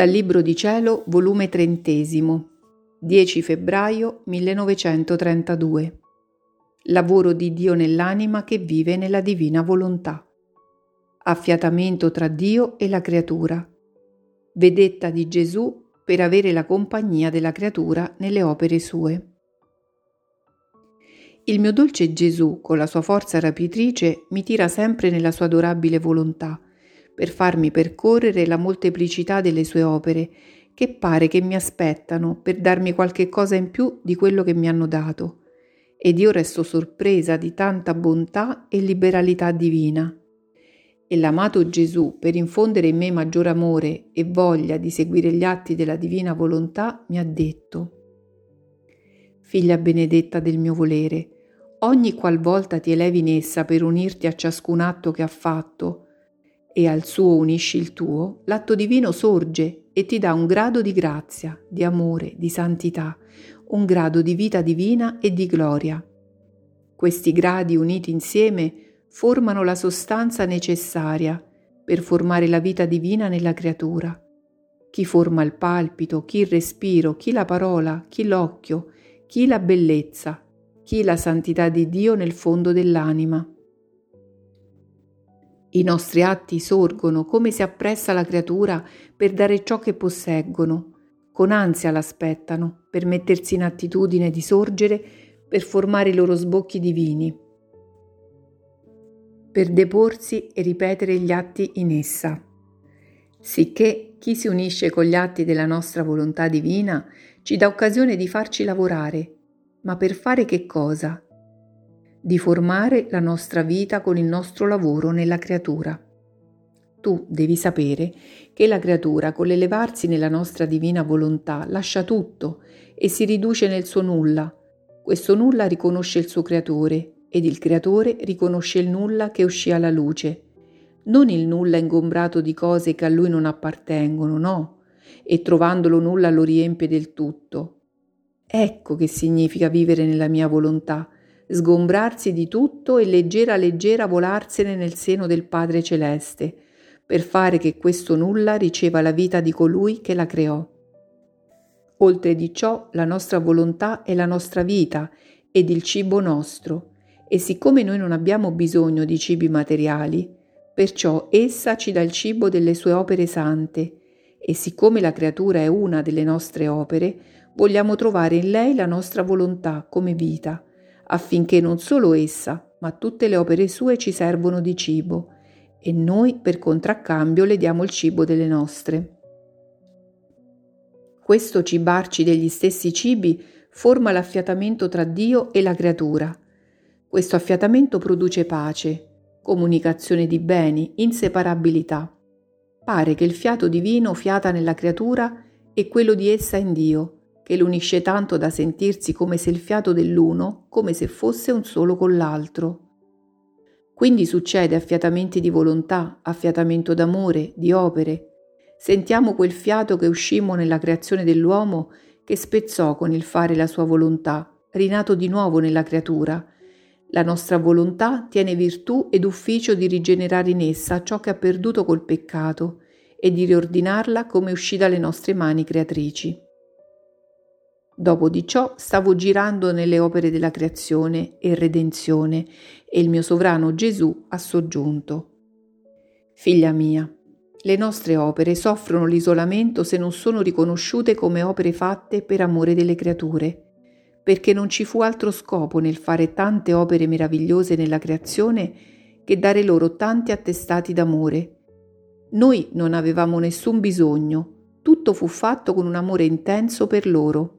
Dal Libro di Cielo, volume trentesimo, 10 febbraio 1932. Lavoro di Dio nell'anima che vive nella divina volontà. Affiatamento tra Dio e la creatura. Vedetta di Gesù per avere la compagnia della creatura nelle opere sue. Il mio dolce Gesù, con la sua forza rapitrice, mi tira sempre nella sua adorabile volontà per farmi percorrere la molteplicità delle sue opere, che pare che mi aspettano per darmi qualche cosa in più di quello che mi hanno dato. Ed io resto sorpresa di tanta bontà e liberalità divina. E l'amato Gesù, per infondere in me maggior amore e voglia di seguire gli atti della divina volontà, mi ha detto, Figlia benedetta del mio volere, ogni qualvolta ti elevi in essa per unirti a ciascun atto che ha fatto, e al suo unisci il tuo, l'atto divino sorge e ti dà un grado di grazia, di amore, di santità, un grado di vita divina e di gloria. Questi gradi uniti insieme formano la sostanza necessaria per formare la vita divina nella creatura. Chi forma il palpito, chi il respiro, chi la parola, chi l'occhio, chi la bellezza, chi la santità di Dio nel fondo dell'anima. I nostri atti sorgono come si appressa la creatura per dare ciò che posseggono. Con ansia l'aspettano per mettersi in attitudine di sorgere, per formare i loro sbocchi divini, per deporsi e ripetere gli atti in essa. Sicché chi si unisce con gli atti della nostra volontà divina ci dà occasione di farci lavorare. Ma per fare che cosa? Di formare la nostra vita con il nostro lavoro nella creatura. Tu devi sapere che la creatura, con l'elevarsi nella nostra divina volontà, lascia tutto e si riduce nel suo nulla. Questo nulla riconosce il suo creatore ed il creatore riconosce il nulla che uscì alla luce. Non il nulla ingombrato di cose che a lui non appartengono, no, e trovandolo nulla lo riempie del tutto. Ecco che significa vivere nella mia volontà, sgombrarsi di tutto e leggera leggera volarsene nel seno del Padre Celeste, per fare che questo nulla riceva la vita di colui che la creò. Oltre di ciò, la nostra volontà è la nostra vita ed il cibo nostro, e siccome noi non abbiamo bisogno di cibi materiali, perciò essa ci dà il cibo delle sue opere sante, e siccome la creatura è una delle nostre opere, vogliamo trovare in lei la nostra volontà come vita, affinché non solo essa, ma tutte le opere sue ci servono di cibo, e noi per contraccambio le diamo il cibo delle nostre. Questo cibarci degli stessi cibi forma l'affiatamento tra Dio e la creatura. Questo affiatamento produce pace, comunicazione di beni, inseparabilità. Pare che il fiato divino fiata nella creatura e quello di essa in Dio, che l'unisce tanto da sentirsi come se il fiato dell'uno, come se fosse un solo con l'altro. Quindi succede affiatamenti di volontà, affiatamento d'amore, di opere. Sentiamo quel fiato che uscimmo nella creazione dell'uomo che spezzò con il fare la sua volontà, rinato di nuovo nella creatura. La nostra volontà tiene virtù ed ufficio di rigenerare in essa ciò che ha perduto col peccato e di riordinarla come uscì dalle nostre mani creatrici. Dopo di ciò stavo girando nelle opere della creazione e redenzione e il mio sovrano Gesù ha soggiunto. Figlia mia, le nostre opere soffrono l'isolamento se non sono riconosciute come opere fatte per amore delle creature, perché non ci fu altro scopo nel fare tante opere meravigliose nella creazione che dare loro tanti attestati d'amore. Noi non avevamo nessun bisogno, tutto fu fatto con un amore intenso per loro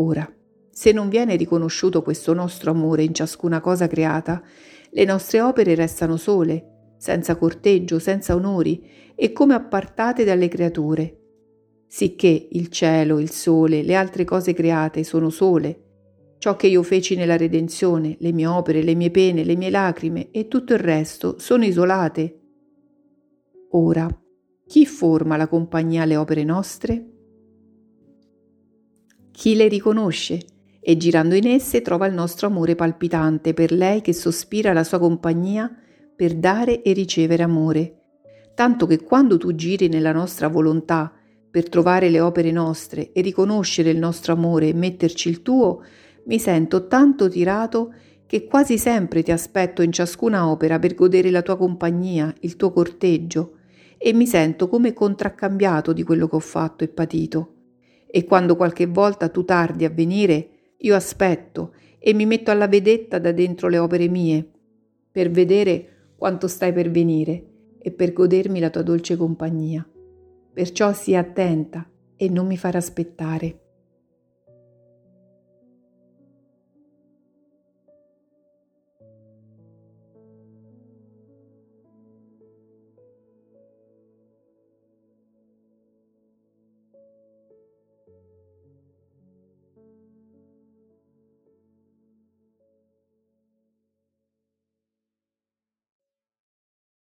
Ora, se non viene riconosciuto questo nostro amore in ciascuna cosa creata, le nostre opere restano sole, senza corteggio, senza onori e come appartate dalle creature. Sicché il cielo, il sole, le altre cose create sono sole. Ciò che io feci nella redenzione, le mie opere, le mie pene, le mie lacrime e tutto il resto sono isolate. Ora, chi forma la compagnia alle opere nostre? Chi le riconosce e girando in esse trova il nostro amore palpitante per lei che sospira la sua compagnia per dare e ricevere amore, tanto che quando tu giri nella nostra volontà per trovare le opere nostre e riconoscere il nostro amore e metterci il tuo, mi sento tanto tirato che quasi sempre ti aspetto in ciascuna opera per godere la tua compagnia, il tuo corteggio, e mi sento come contraccambiato di quello che ho fatto e patito. E quando qualche volta tu tardi a venire, io aspetto e mi metto alla vedetta da dentro le opere mie, per vedere quanto stai per venire e per godermi la tua dolce compagnia. Perciò sii attenta e non mi far aspettare.